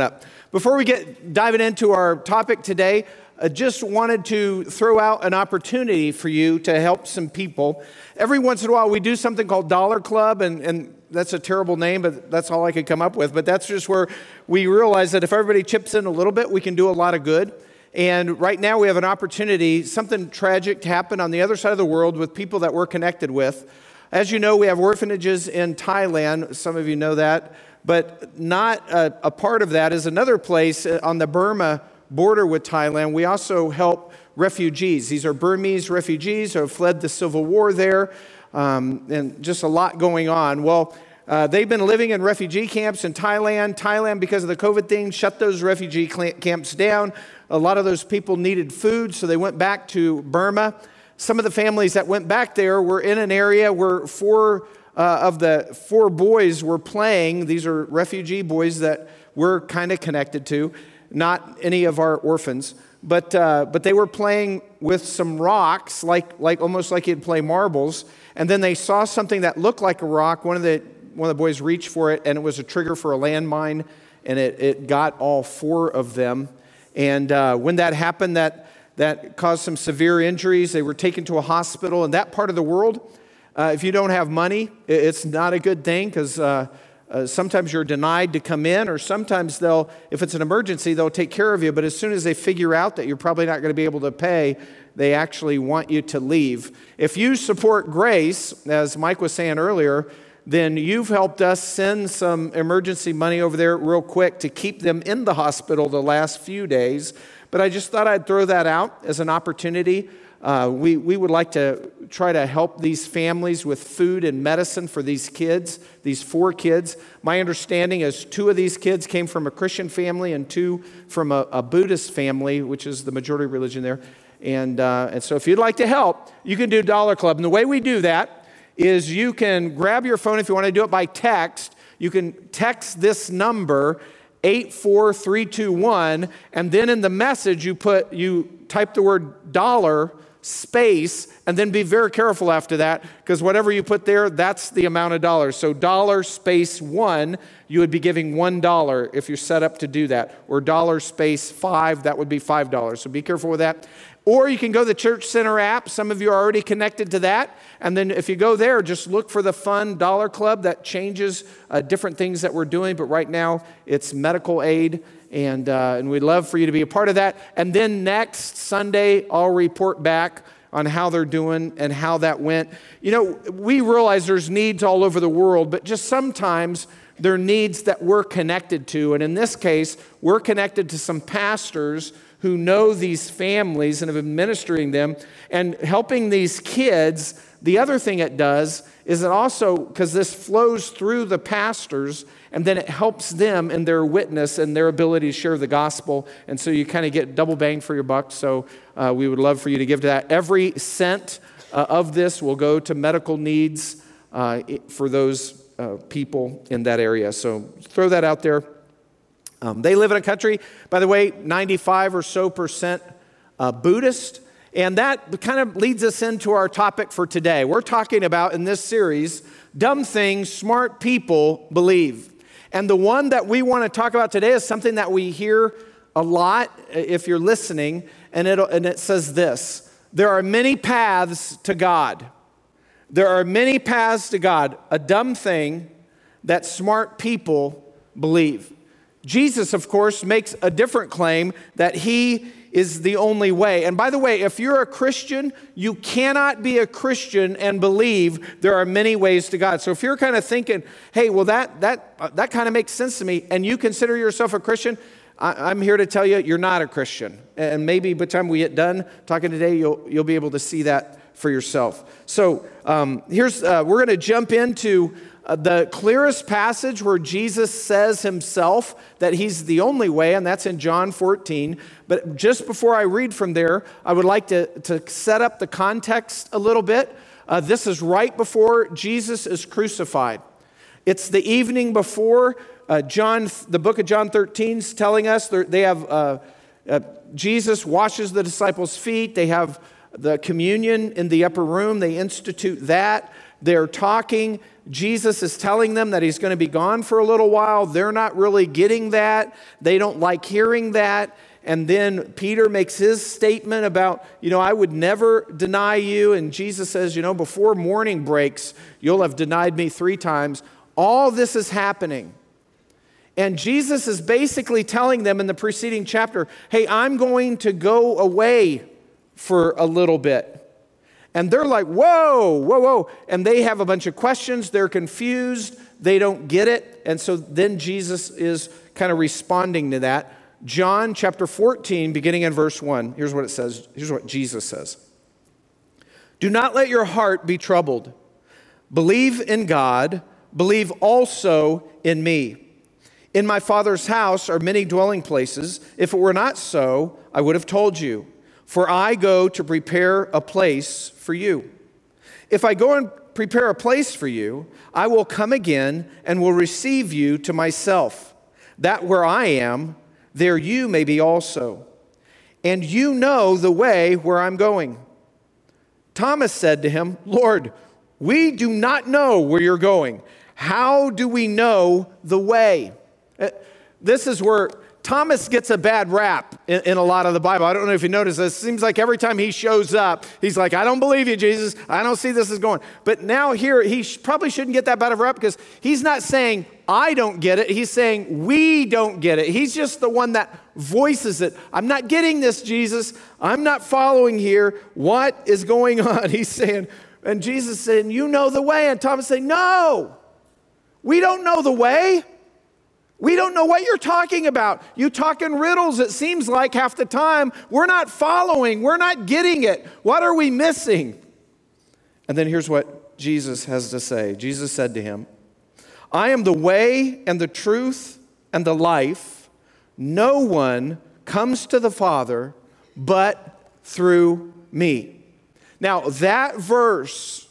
up. Before we get diving into our topic today, I just wanted to throw out an opportunity for you to help some people. Every once in a while, we do something called Dollar Club, and, and that's a terrible name, but that's all I could come up with. But that's just where we realize that if everybody chips in a little bit, we can do a lot of good. And right now, we have an opportunity, something tragic happened on the other side of the world with people that we're connected with. As you know, we have orphanages in Thailand. Some of you know that. But not a, a part of that is another place uh, on the Burma border with Thailand. We also help refugees. These are Burmese refugees who have fled the civil war there, um, and just a lot going on. Well, uh, they've been living in refugee camps in Thailand. Thailand, because of the COVID thing, shut those refugee camps down. A lot of those people needed food, so they went back to Burma. Some of the families that went back there were in an area where four uh, of the four boys were playing. These are refugee boys that we're kind of connected to, not any of our orphans. But, uh, but they were playing with some rocks, like, like almost like you'd play marbles. And then they saw something that looked like a rock. One of the, one of the boys reached for it, and it was a trigger for a landmine, and it, it got all four of them. And uh, when that happened, that, that caused some severe injuries. They were taken to a hospital. In that part of the world, uh, if you don't have money, it's not a good thing because uh, uh, sometimes you're denied to come in, or sometimes they'll, if it's an emergency, they'll take care of you. But as soon as they figure out that you're probably not going to be able to pay, they actually want you to leave. If you support Grace, as Mike was saying earlier, then you've helped us send some emergency money over there real quick to keep them in the hospital the last few days. But I just thought I'd throw that out as an opportunity. Uh, we, we would like to try to help these families with food and medicine for these kids, these four kids. My understanding is two of these kids came from a Christian family and two from a, a Buddhist family, which is the majority religion there. And, uh, and so if you'd like to help, you can do Dollar Club. And the way we do that is you can grab your phone if you want to do it by text. You can text this number 84321 and then in the message you put you type the word dollar space, and then be very careful after that because whatever you put there, that's the amount of dollars. So, dollar space one, you would be giving one dollar if you're set up to do that. Or dollar space five, that would be five dollars. So, be careful with that. Or you can go to the Church Center app. Some of you are already connected to that. And then if you go there, just look for the Fun Dollar Club that changes uh, different things that we're doing. But right now, it's medical aid and, uh, and we'd love for you to be a part of that. And then next Sunday, I'll report back on how they're doing and how that went. You know, we realize there's needs all over the world, but just sometimes there are needs that we're connected to. And in this case, we're connected to some pastors who know these families and have been ministering them and helping these kids. The other thing it does is it also, because this flows through the pastors, and then it helps them in their witness and their ability to share the gospel. And so you kind of get double bang for your buck. So uh, we would love for you to give to that. Every cent uh, of this will go to medical needs uh, for those uh, people in that area. So throw that out there. Um, they live in a country, by the way, 95 or so percent uh, Buddhist. And that kind of leads us into our topic for today. We're talking about in this series dumb things smart people believe. And the one that we want to talk about today is something that we hear a lot uh, if you're listening, and it, and it says this There are many paths to God. There are many paths to God, a dumb thing that smart people believe. Jesus, of course, makes a different claim that he is the only way. And by the way, if you're a Christian, you cannot be a Christian and believe there are many ways to God. So if you're kind of thinking, hey, well, that, that, uh, that kind of makes sense to me, and you consider yourself a Christian, I, am here to tell you you're not a Christian. And maybe by the time we get done talking today, you'll, you'll be able to see that for yourself. So um, here's, uh, we're going to jump into uh, the clearest passage where Jesus says himself that he's the only way, and that's in John 14. But just before I read from there, I would like to, to set up the context a little bit. Uh, this is right before Jesus is crucified. It's the evening before uh, John, the book of John 13 is telling us they have uh, uh, Jesus washes the disciples' feet. They have the communion in the upper room. They institute that. They're talking. Jesus is telling them that he's going to be gone for a little while. They're not really getting that. They don't like hearing that. And then Peter makes his statement about, you know, I would never deny you. And Jesus says, you know, before morning breaks, you'll have denied me three times. All this is happening. And Jesus is basically telling them in the preceding chapter, hey, I'm going to go away for a little bit. And they're like, whoa, whoa, whoa. And they have a bunch of questions. They're confused. They don't get it. And so then Jesus is kind of responding to that. John chapter 14, beginning in verse 1, here's what it says. Here's what Jesus says Do not let your heart be troubled. Believe in God, believe also in me. In my Father's house are many dwelling places. If it were not so, I would have told you. For I go to prepare a place for you. If I go and prepare a place for you, I will come again and will receive you to myself, that where I am, there you may be also. And you know the way where I'm going. Thomas said to him, Lord, we do not know where you're going. How do we know the way? Uh, this is where Thomas gets a bad rap in, in, a lot of the Bible. I don't know if you notice this. It seems like every time he shows up, he's like, I don't believe you, Jesus. I don't see this is going. But now here, he sh- probably shouldn't get that bad of a rap because he's not saying, I don't get it. He's saying, we don't get it. He's just the one that voices it. I'm not getting this, Jesus. I'm not following here. What is going on? He's saying, and Jesus saying, You know the way. And Thomas saying, No, we don't know the way. We don't know what you're talking about. You talk in riddles, it seems like half the time. We're not following, we're not getting it. What are we missing? And then here's what Jesus has to say Jesus said to him, I am the way and the truth and the life. No one comes to the Father but through me. Now, that verse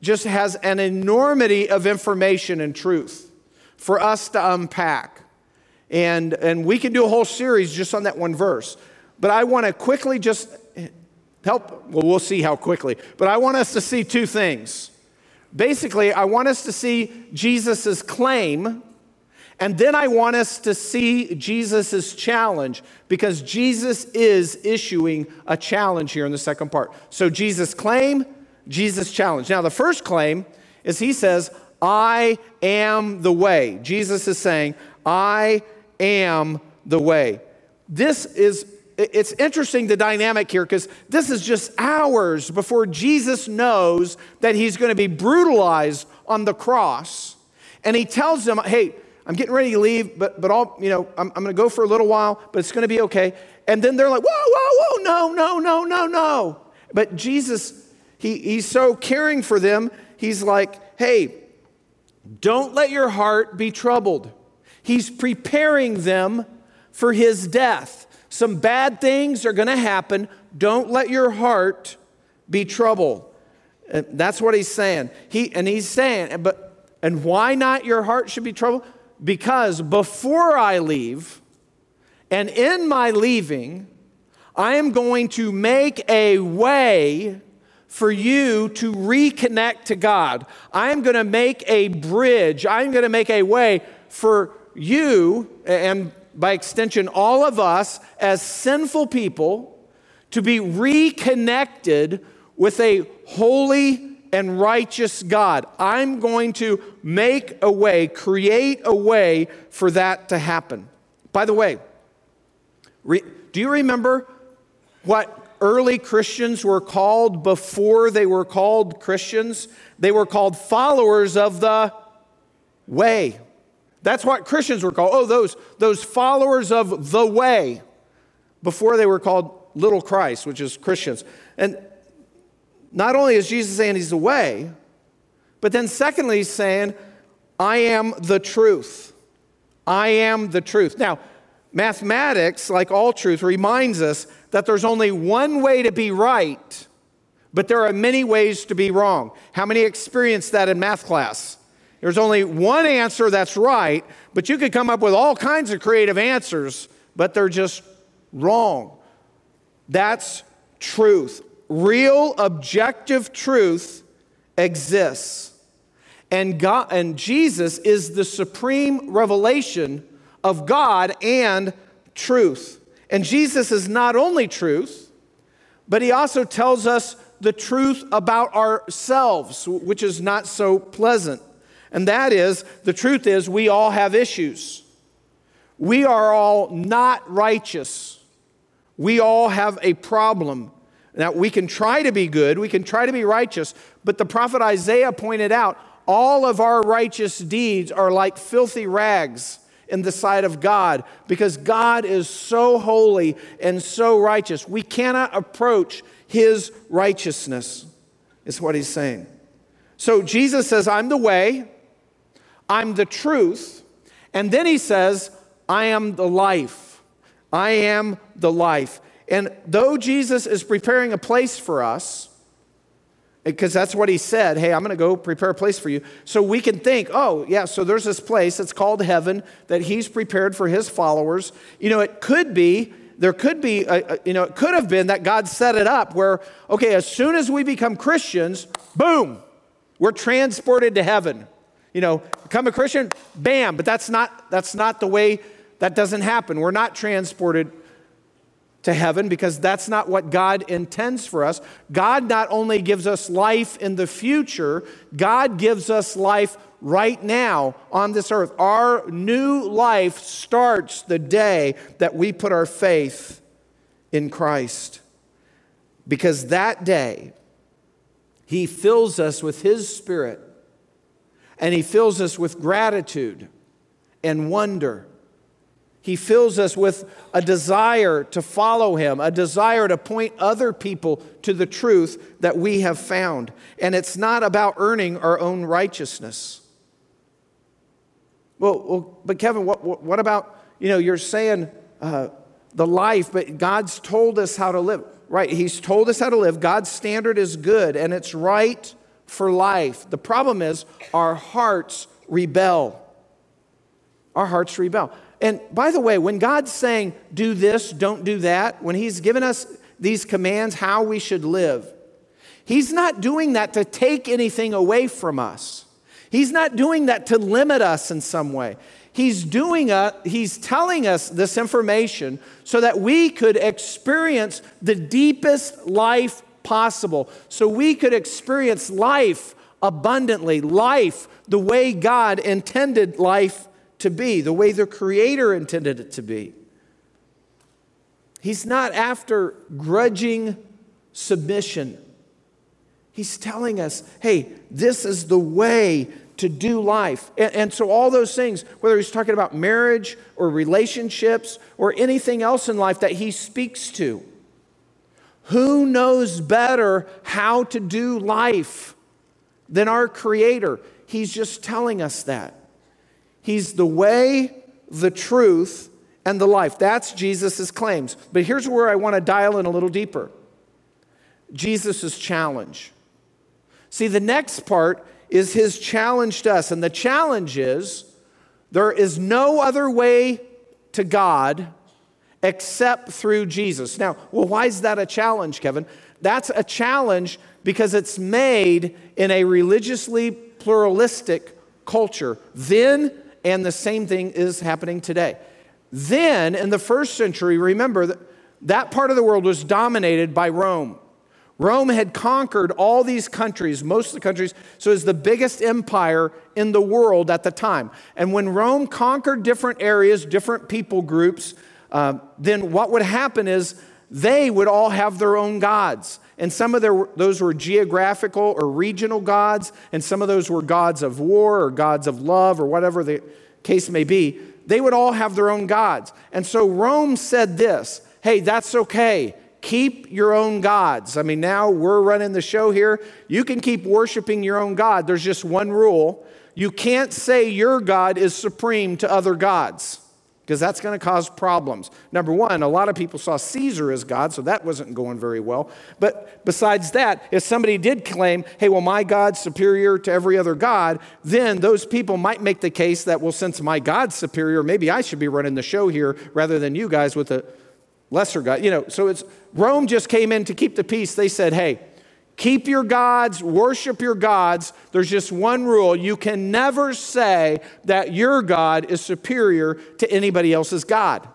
just has an enormity of information and truth for us to unpack. And, and we can do a whole series just on that one verse. But I want to quickly just help, well, we'll see how quickly, but I want us to see two things. Basically, I want us to see Jesus' claim, and then I want us to see Jesus' challenge because Jesus is issuing a challenge here in the second part. So, Jesus' claim, Jesus' challenge. Now, the first claim is he says, I am the way. Jesus is saying, I am the way. This is, it's interesting the dynamic here because this is just hours before Jesus knows that he's going to be brutalized on the cross. And he tells them, hey, I'm getting ready to leave, but, but I'll, you know, I'm, I'm going to go for a little while, but it's going to be okay. And then they're like, whoa, whoa, whoa, no, no, no, no, no. But Jesus, he, he's so caring for them. He's like, hey, don't let your heart be troubled. He's preparing them for his death. Some bad things are going to happen. Don't let your heart be troubled. Uh, that's what he's saying. He, and he's saying, but, and why not your heart should be troubled? Because before I leave, and in my leaving, I am going to make a way for you to reconnect to God. I'm going to make a bridge. I'm going to make a way for you, and by extension, all of us as sinful people, to be reconnected with a holy and righteous God. I'm going to make a way, create a way for that to happen. By the way, re- do you remember what early Christians were called before they were called Christians. They were called followers of the way. That's what Christians were called. Oh, those, those followers of the way before they were called little Christ, which is Christians. And not only is Jesus saying he's the way, but then secondly, he's saying, I am the truth. I am the truth. Now, mathematics, like all truth, reminds us that there's only one way to be right, but there are many ways to be wrong. How many experienced that in math class? There's only one answer that's right, but you could come up with all kinds of creative answers, but they're just wrong. That's truth. Real objective truth exists. And, God, and Jesus is the supreme revelation of God and truth. And Jesus is not only truth, but he also tells us the truth about ourselves, which is not so pleasant. And that is the truth is, we all have issues. We are all not righteous. We all have a problem. Now, we can try to be good, we can try to be righteous, but the prophet Isaiah pointed out all of our righteous deeds are like filthy rags in the sight of God because God is so holy and so righteous. We cannot approach his righteousness, is what he's saying. So Jesus says, I'm the way, I'm the truth, and then he says, I am the life. I am the life. And though Jesus is preparing a place for us, because that's what he said, hey, I'm going to go prepare a place for you. So we can think, oh, yeah, so there's this place that's called heaven that he's prepared for his followers. You know, it could be, there could be, a, a, you know, it could have been that God set it up where, okay, as soon as we become Christians, boom, we're transported to heaven. You know, become a Christian, bam, but that's not, that's not the way, that doesn't happen. We're not transported to heaven because that's not what God intends for us. God not only gives us life in the future, God gives us life right now on this earth. Our new life starts the day that we put our faith in Christ. Because that day, He fills us with His Spirit and He fills us with gratitude and wonder he fills us with a desire to follow him, a desire to point other people to the truth that we have found. And it's not about earning our own righteousness. Well, well but Kevin, what, what, about, you know, you're saying uh, the life, but God's told us how to live. Right, He's told us how to live. God's standard is good and it's right for life. The problem is our hearts rebel. Our hearts rebel. And by the way, when God's saying, do this, don't do that, when He's given us these commands, how we should live, He's not doing that to take anything away from us. He's not doing that to limit us in some way. He's doing a, he's telling us this information so that we could experience the deepest life possible. So we could experience life abundantly, life the way God intended life to be, the way the Creator intended it to be. He's not after grudging submission. He's telling us, hey, this is the way to do life. And, and, so, all those things, whether he's talking about marriage or relationships or anything else in life that he speaks to, who knows better how to do life than our Creator? He's just telling us that. He's the way, the truth, and the life. That's Jesus' claims. But here's where I want to dial in a little deeper Jesus' challenge. See, the next part is his challenge to us. And the challenge is there is no other way to God except through Jesus. Now, well, why is that a challenge, Kevin? That's a challenge because it's made in a religiously pluralistic culture. Then and the same thing is happening today. Then, in the first century, remember that part of the world was dominated by Rome. Rome had conquered all these countries, most of the countries, so it was the biggest empire in the world at the time. And when Rome conquered different areas, different people groups, uh, then what would happen is they would all have their own gods. And some of their, those were geographical or regional gods, and some of those were gods of war or gods of love or whatever the case may be. They would all have their own gods. And so Rome said this hey, that's okay. Keep your own gods. I mean, now we're running the show here. You can keep worshiping your own God. There's just one rule you can't say your God is supreme to other gods because that's going to cause problems. Number one, a lot of people saw Caesar as God, so that wasn't going very well. But besides that, if somebody did claim, hey, well, my God's superior to every other God, then those people might make the case that, well, since my God's superior, maybe I should be running the show here rather than you guys with a lesser God. You know, so it's Rome just came in to keep the peace. They said, hey, Keep your gods, worship your gods. There's just one rule. You can never say that your God is superior to anybody else's God.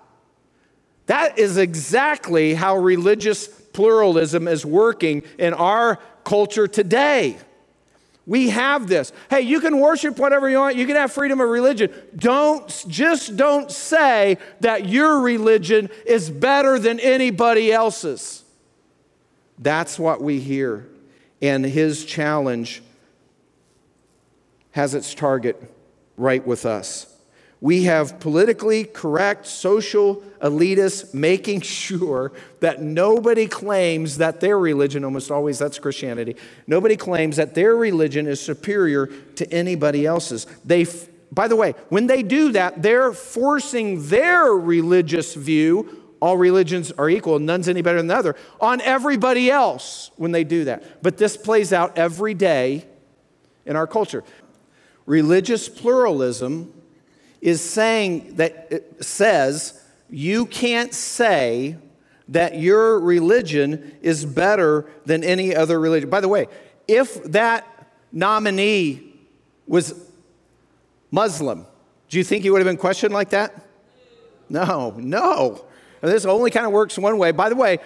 That is exactly how religious pluralism is working in our culture today. We have this. Hey, you can worship whatever you want. You can have freedom of religion. Don't just don't say that your religion is better than anybody else's. That's what we hear. And his challenge has its target right with us. We have politically correct social elitists making sure that nobody claims that their religion, almost always that's Christianity, nobody claims that their religion is superior to anybody else's. They, by the way, when they do that, they're forcing their religious view all religions are equal, none's any better than the other, on everybody else when they do that. But this plays out every day in our culture. Religious pluralism is saying that it says you can't say that your religion is better than any other religion. By the way, if that nominee was Muslim, do you think he would have been questioned like that? No, no. This only kind of works one way. By the way,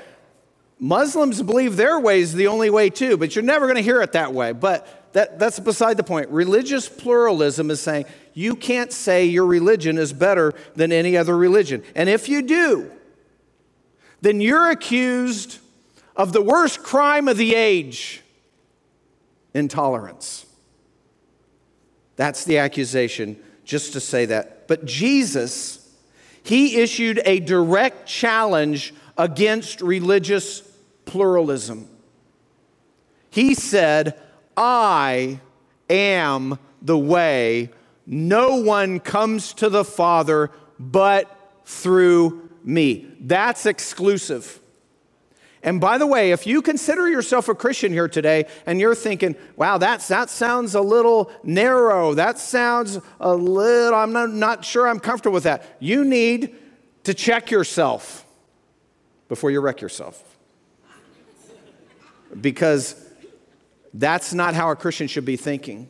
Muslims believe their way is the only way too, but you're never going to hear it that way. But that, that's beside the point. Religious pluralism is saying you can't say your religion is better than any other religion. And if you do, then you're accused of the worst crime of the age intolerance. That's the accusation, just to say that. But Jesus he issued a direct challenge against religious pluralism. He said, I am the way. No one comes to the Father but through me. That's exclusive. And by the way, if you consider yourself a Christian here today and you're thinking, wow, that's, that sounds a little narrow, that sounds a little, I'm not, not sure I'm comfortable with that, you need to check yourself before you wreck yourself. Because that's not how a Christian should be thinking.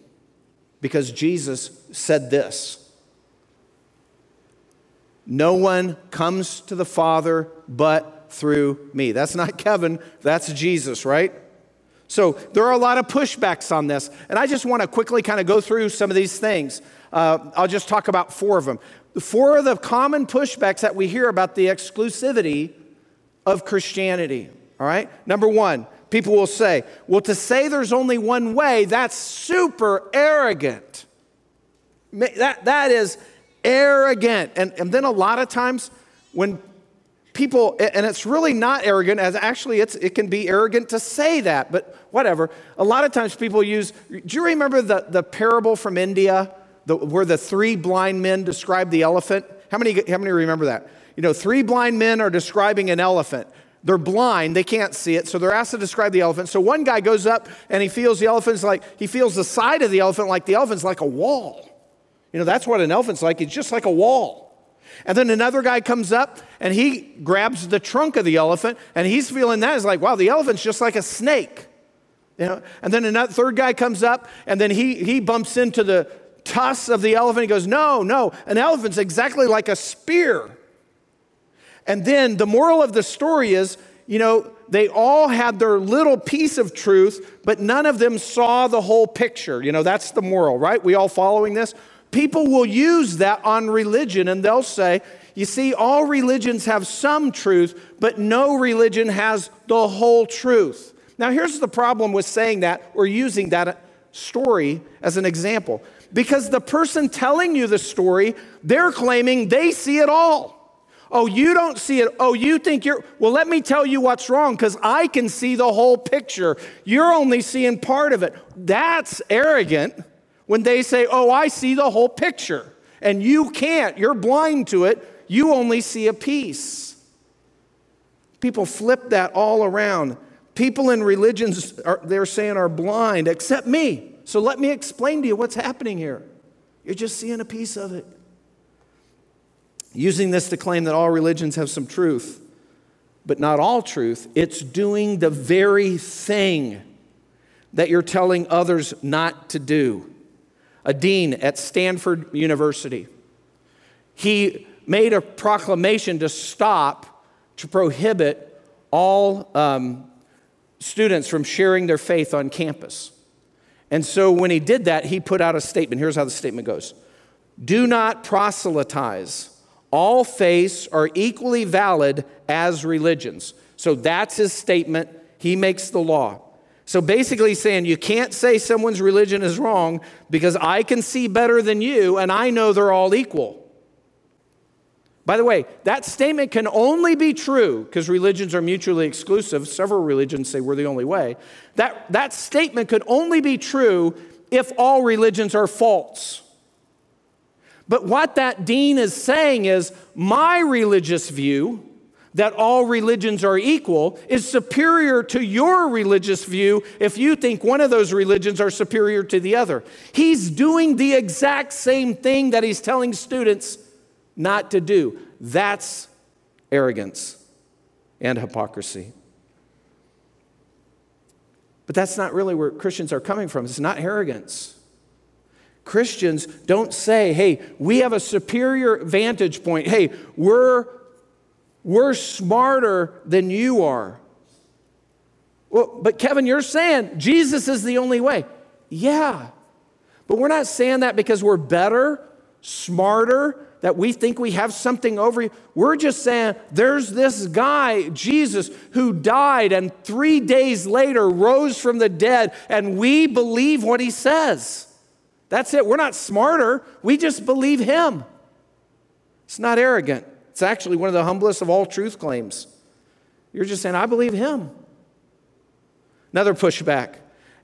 Because Jesus said this No one comes to the Father but through me. That's not Kevin, that's Jesus, right? So there are a lot of pushbacks on this. And I just want to quickly kind of go through some of these things. Uh, I'll just talk about four of them. Four of the common pushbacks that we hear about the exclusivity of Christianity. All right? Number one, people will say, well, to say there's only one way, that's super arrogant. That, that is arrogant. And, and then a lot of times when people, and it's really not arrogant, as actually it's, it can be arrogant to say that, but whatever. A lot of times people use, do you remember the, the parable from India the, where the three blind men describe the elephant? How many, how many remember that? You know, three blind men are describing an elephant. They're blind, they can't see it, so they're asked to describe the elephant. So one guy goes up and he feels the elephant's like, he feels the side of the elephant like the elephant's like a wall. You know, that's what an elephant's like, it's just like a wall. And then another guy comes up and he grabs the trunk of the elephant and he's feeling that. He's like, wow, the elephant's just like a snake. You know? And then another third guy comes up and then he, he bumps into the tusks of the elephant. He goes, no, no, an elephant's exactly like a spear. And then the moral of the story is, you know, they all had their little piece of truth, but none of them saw the whole picture. You know, that's the moral, right? We all following this? People will use that on religion and they'll say, you see, all religions have some truth, but no religion has the whole truth. Now, here's the problem with saying that or using that story as an example. Because the person telling you the story, they're claiming they see it all. Oh, you don't see it. Oh, you think you're. Well, let me tell you what's wrong because I can see the whole picture. You're only seeing part of it. That's arrogant when they say, Oh, I see the whole picture, and you can't, you're blind to it, you only see a piece. People flip that all around. People in religions, are, they're saying, are blind, except me. So let me explain to you what's happening here. You're just seeing a piece of it. Using this to claim that all religions have some truth, but not all truth, it's doing the very thing that you're telling others not to do. A dean at Stanford University. He made a proclamation to stop, to prohibit all um, students from sharing their faith on campus. And so when he did that, he put out a statement. Here's how the statement goes Do not proselytize. All faiths are equally valid as religions. So that's his statement. He makes the law. So basically, saying you can't say someone's religion is wrong because I can see better than you and I know they're all equal. By the way, that statement can only be true because religions are mutually exclusive. Several religions say we're the only way. That, that statement could only be true if all religions are false. But what that dean is saying is my religious view that all religions are equal is superior to your religious view if you think one of those religions are superior to the other. He's doing the exact same thing that he's telling students not to do. That's arrogance and hypocrisy. But that's not really where Christians are coming from. It's not arrogance. Christians don't say, hey, we have a superior vantage point. Hey, we're, we're smarter than you are. Well, but Kevin, you're saying Jesus is the only way. Yeah. But we're not saying that because we're better, smarter, that we think we have something over you. We're just saying there's this guy, Jesus, who died and three days later rose from the dead, and we believe what he says. That's it. We're not smarter, we just believe him. It's not arrogant, it's actually one of the humblest of all truth claims. You're just saying, I believe him. Another pushback.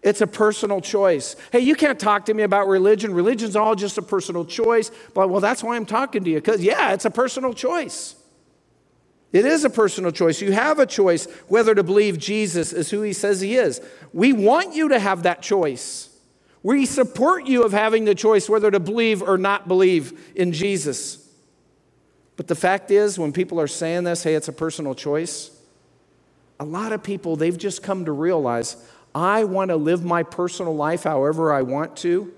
It's a personal choice. Hey, you can't talk to me about religion. Religion's all just a personal choice. But well, that's why I'm talking to you. Because, yeah, it's a personal choice. It is a personal choice. You have a choice whether to believe Jesus is who he says he is. We want you to have that choice. We support you of having the choice whether to believe or not believe in Jesus. But the fact is, when people are saying this, hey, it's a personal choice, a lot of people, they've just come to realize I want to live my personal life however I want to.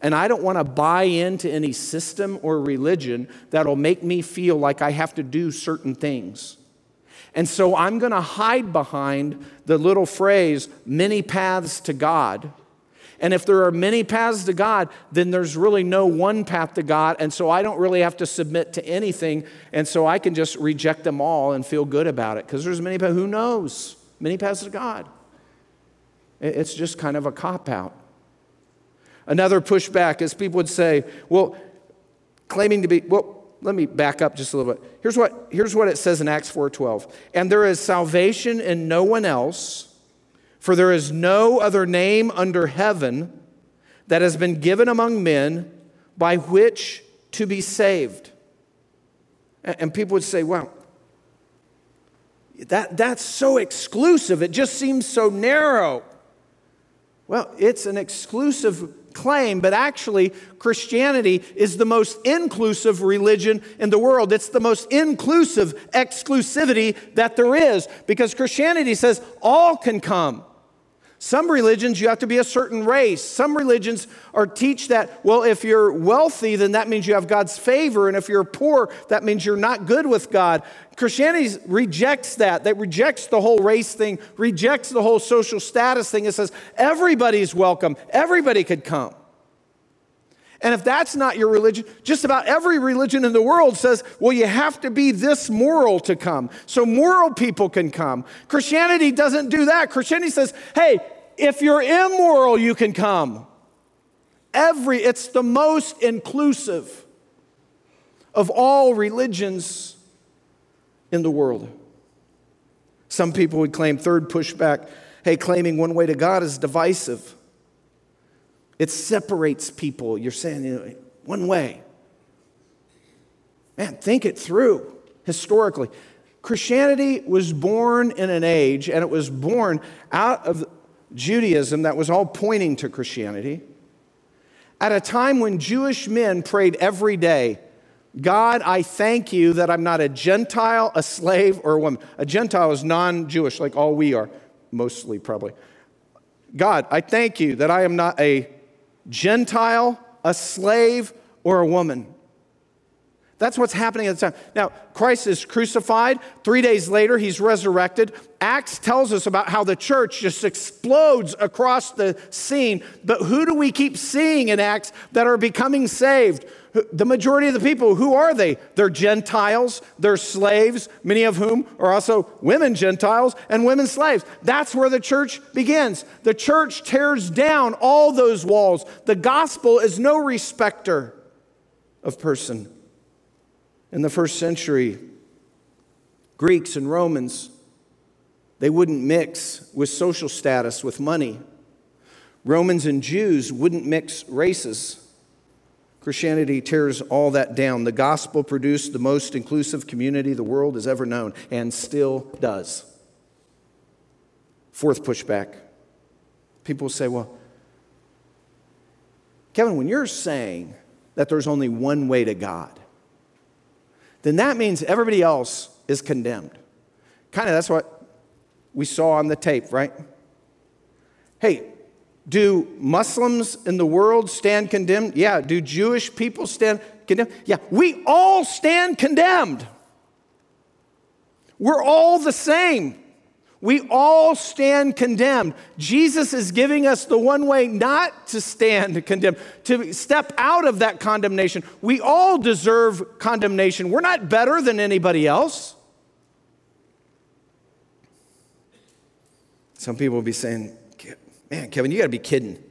And I don't want to buy into any system or religion that'll make me feel like I have to do certain things. And so I'm going to hide behind the little phrase, many paths to God. And if there are many paths to God, then there's really no one path to God. And so I don't really have to submit to anything. And so I can just reject them all and feel good about it because there's many paths. Who knows? Many paths to God. It's just kind of a cop out. Another pushback is people would say, well, claiming to be, well, let me back up just a little bit. Here's what, here's what it says in Acts 4:12. And there is salvation in no one else, for there is no other name under heaven that has been given among men by which to be saved. And people would say, well, that, that's so exclusive. It just seems so narrow. Well, it's an exclusive claim, but actually, Christianity is the most inclusive religion in the world. It's the most inclusive exclusivity that there is because Christianity says all can come. Some religions, you have to be a certain race. Some religions are teach that, well, if you're wealthy, then that means you have God's favor. And if you're poor, that means you're not good with God. Christianity rejects that. That rejects the whole race thing, rejects the whole social status thing. It says everybody's welcome, everybody could come. And if that's not your religion, just about every religion in the world says, well, you have to be this moral to come. So moral people can come. Christianity doesn't do that. Christianity says, hey, if you're immoral, you can come. Every, it's the most inclusive of all religions in the world. Some people would claim, third pushback, hey, claiming one way to God is divisive. It separates people. You're saying you know, one way. Man, think it through historically. Christianity was born in an age, and it was born out of Judaism that was all pointing to Christianity, at a time when Jewish men prayed every day God, I thank you that I'm not a Gentile, a slave, or a woman. A Gentile is non Jewish, like all we are, mostly probably. God, I thank you that I am not a Gentile, a slave, or a woman. That's what's happening at the time. Now, Christ is crucified. Three days later, he's resurrected. Acts tells us about how the church just explodes across the scene. But who do we keep seeing in Acts that are becoming saved? The majority of the people, who are they? They're Gentiles, they're slaves, many of whom are also women Gentiles and women slaves. That's where the church begins. The church tears down all those walls. The gospel is no respecter of person. In the first century, Greeks and Romans, they wouldn't mix with social status, with money. Romans and Jews wouldn't mix races. Christianity tears all that down. The gospel produced the most inclusive community the world has ever known and still does. Fourth pushback people say, well, Kevin, when you're saying that there's only one way to God, then that means everybody else is condemned. Kind of that's what we saw on the tape, right? Hey, do Muslims in the world stand condemned? Yeah. Do Jewish people stand condemned? Yeah. We all stand condemned. We're all the same. We all stand condemned. Jesus is giving us the one way not to stand condemned, to step out of that condemnation. We all deserve condemnation. We're not better than anybody else. Some people will be saying, Man, Kevin, you got to be kidding.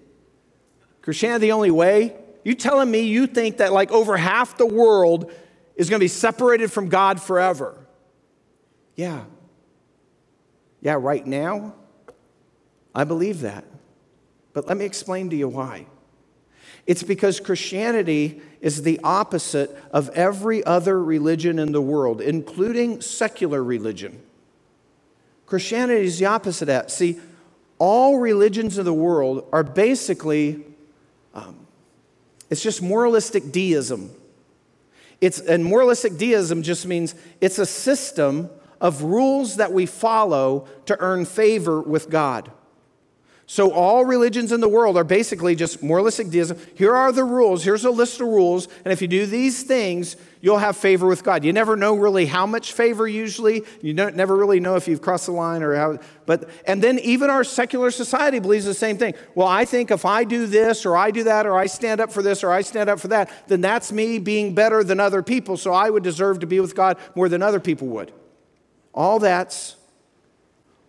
Christianity the only way? You telling me you think that like over half the world is going to be separated from God forever? Yeah, yeah, right now, I believe that. But let me explain to you why. It's because Christianity is the opposite of every other religion in the world, including secular religion. Christianity is the opposite of that. See, all religions of the world are basically, um, it's just moralistic deism. It's, and moralistic deism just means it's a system of rules that we follow to earn favor with God. So, all religions in the world are basically just moralistic deism. Here are the rules. Here's a list of rules. And if you do these things, you'll have favor with God. You never know really how much favor, usually. You don't, never really know if you've crossed the line or how. But, and then even our secular society believes the same thing. Well, I think if I do this or I do that or I stand up for this or I stand up for that, then that's me being better than other people. So, I would deserve to be with God more than other people would. All that's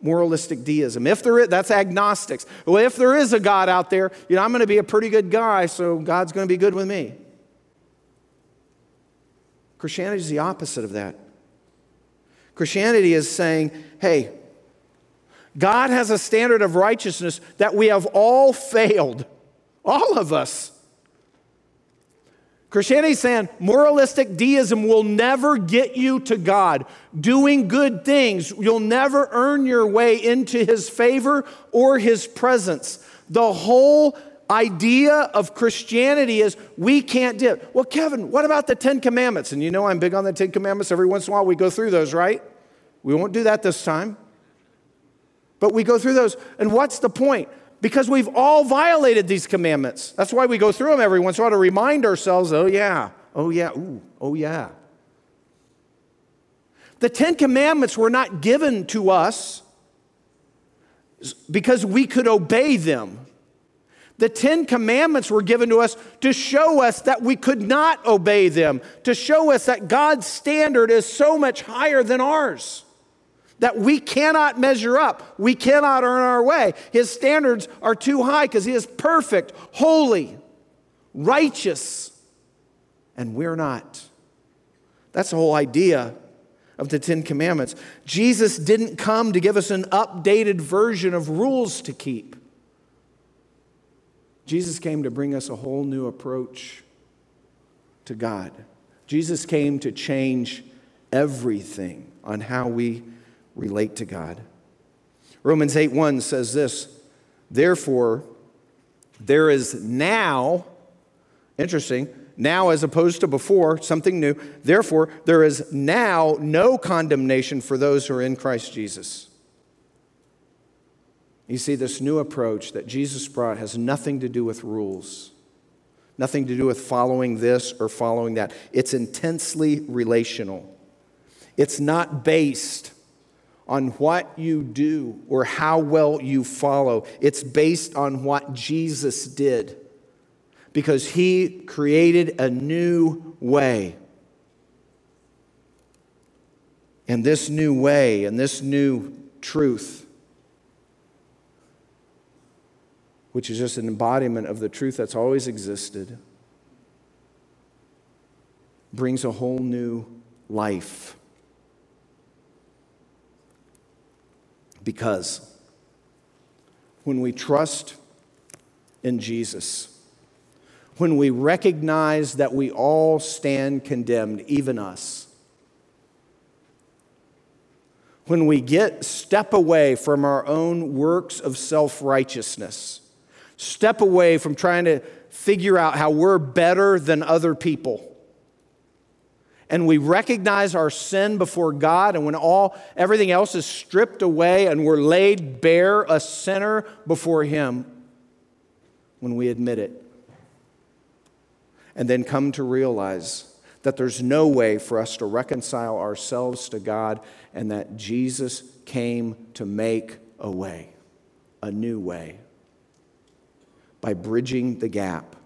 moralistic deism. If there is, that's agnostics. Well, if there is a God out there, you know, I'm going to be a pretty good guy, so God's going to be good with me. Christianity is the opposite of that. Christianity is saying, hey, God has a standard of righteousness that we have all failed. All of us. Christianity is saying moralistic deism will never get you to God. Doing good things, you'll never earn your way into His favor or His presence. The whole idea of Christianity is we can't do it. Well, Kevin, what about the Ten Commandments? And you know I'm big on the Ten Commandments. Every once in a while we go through those, right? We won't do that this time. But we go through those. And what's the point? Because we've all violated these commandments. That's why we go through them every once in a while to remind ourselves, oh, yeah, oh, yeah, ooh, oh, yeah. The Ten Commandments were not given to us because we could obey them. The Ten Commandments were given to us to show us that we could not obey them, to show us that God's standard is so much higher than ours that we cannot measure up. We cannot earn our way. His standards are too high because He is perfect, holy, righteous, and we're not. That's the whole idea of the Ten Commandments. Jesus didn't come to give us an updated version of rules to keep. Jesus came to bring us a whole new approach to God. Jesus came to change everything on how we relate to God. Romans 8 1 says this Therefore, there is now, interesting, now as opposed to before, something new. Therefore, there is now no condemnation for those who are in Christ Jesus. You see, this new approach that Jesus brought has nothing to do with rules, nothing to do with following this or following that. It's intensely relational. It's not based on what you do or how well you follow, it's based on what Jesus did because he created a new way. And this new way and this new truth, which is just an embodiment of the truth that's always existed, brings a whole new life. Because when we trust in Jesus, when we recognize that we all stand condemned, even us. When we get step away from our own works of self righteousness, step away from trying to figure out how we're better than other people. And we recognize our sin before God, and when all everything else is stripped away and we're laid bare a sinner before Him, when we admit it. And then come to realize that there's no way for us to reconcile ourselves to God and that Jesus came to make a way, a new way, by bridging the gap,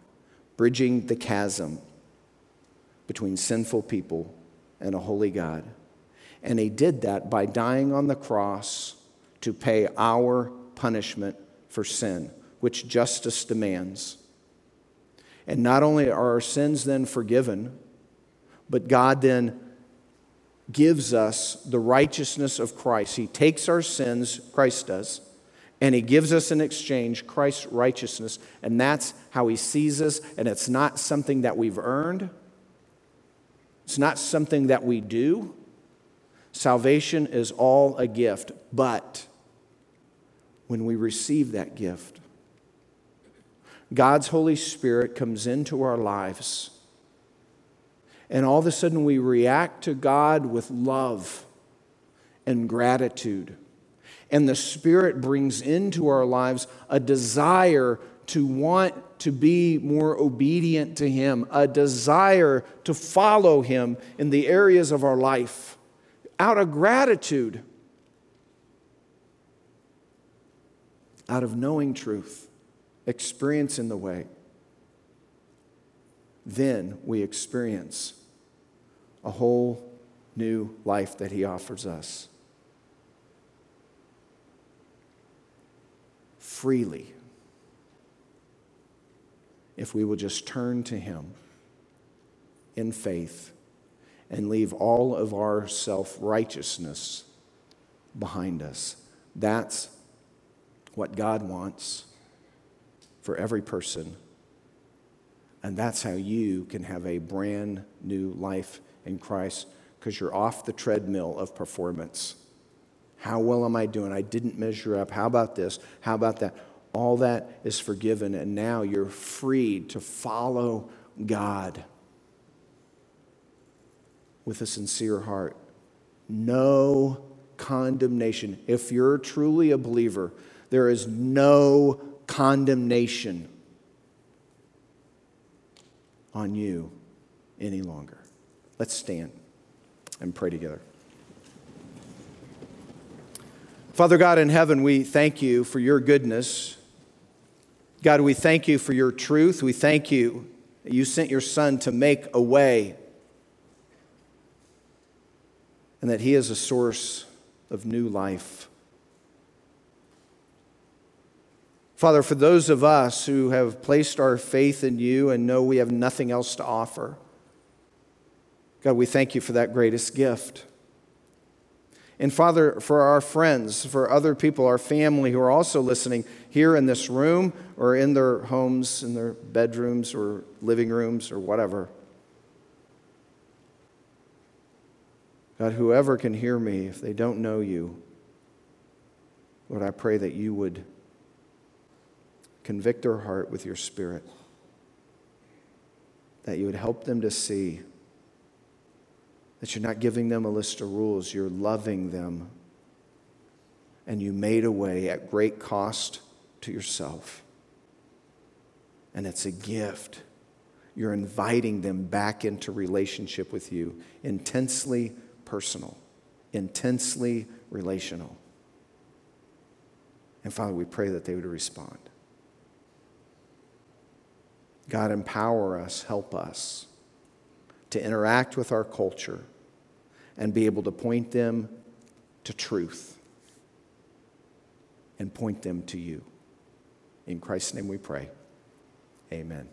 bridging the chasm between sinful people and a holy God. And he did that by dying on the cross to pay our punishment for sin, which justice demands. And not only are our sins then forgiven, but God then gives us the righteousness of Christ. He takes our sins, Christ does, and He gives us in exchange Christ's righteousness. And that's how He sees us. And it's not something that we've earned, it's not something that we do. Salvation is all a gift. But when we receive that gift, God's Holy Spirit comes into our lives. And all of a sudden, we react to God with love and gratitude. And the Spirit brings into our lives a desire to want to be more obedient to Him, a desire to follow Him in the areas of our life out of gratitude, out of knowing truth experience in the way, then we experience a whole new life that He offers us. Freely, if we will just turn to Him in faith and leave all of our self righteousness behind us. That's what God wants for every person. And that's how you can have a brand new life in Christ because you're off the treadmill of performance. How well am I doing? I didn't measure up. How about this? How about that? All that is forgiven, and now you're freed to follow God with a sincere heart. No condemnation. If you're truly a believer, there is no condemnation on you any longer. Let's stand and pray together. Father God in heaven, we thank you for your goodness. God, we thank you for your truth. We thank you that you sent your Son to make a way and that he is a source of new life. Father, for those of us who have placed our faith in you and know we have nothing else to offer, God, we thank you for that greatest gift. And Father, for our friends, for other people, our family who are also listening here in this room or in their homes, in their bedrooms or living rooms or whatever. God, whoever can hear me, if they don't know you, Lord, I pray that you would convict their heart with your spirit, that you would help them to see that you're not giving them a list of rules, you're loving them and you made a way at great cost to yourself. And it's a gift. You're inviting them back into relationship with you, intensely personal, intensely relational. And Father, we pray that they would respond. God, empower us, help us to interact with our culture and be able to point them to truth and point them to you. In Christ's name we pray. Amen.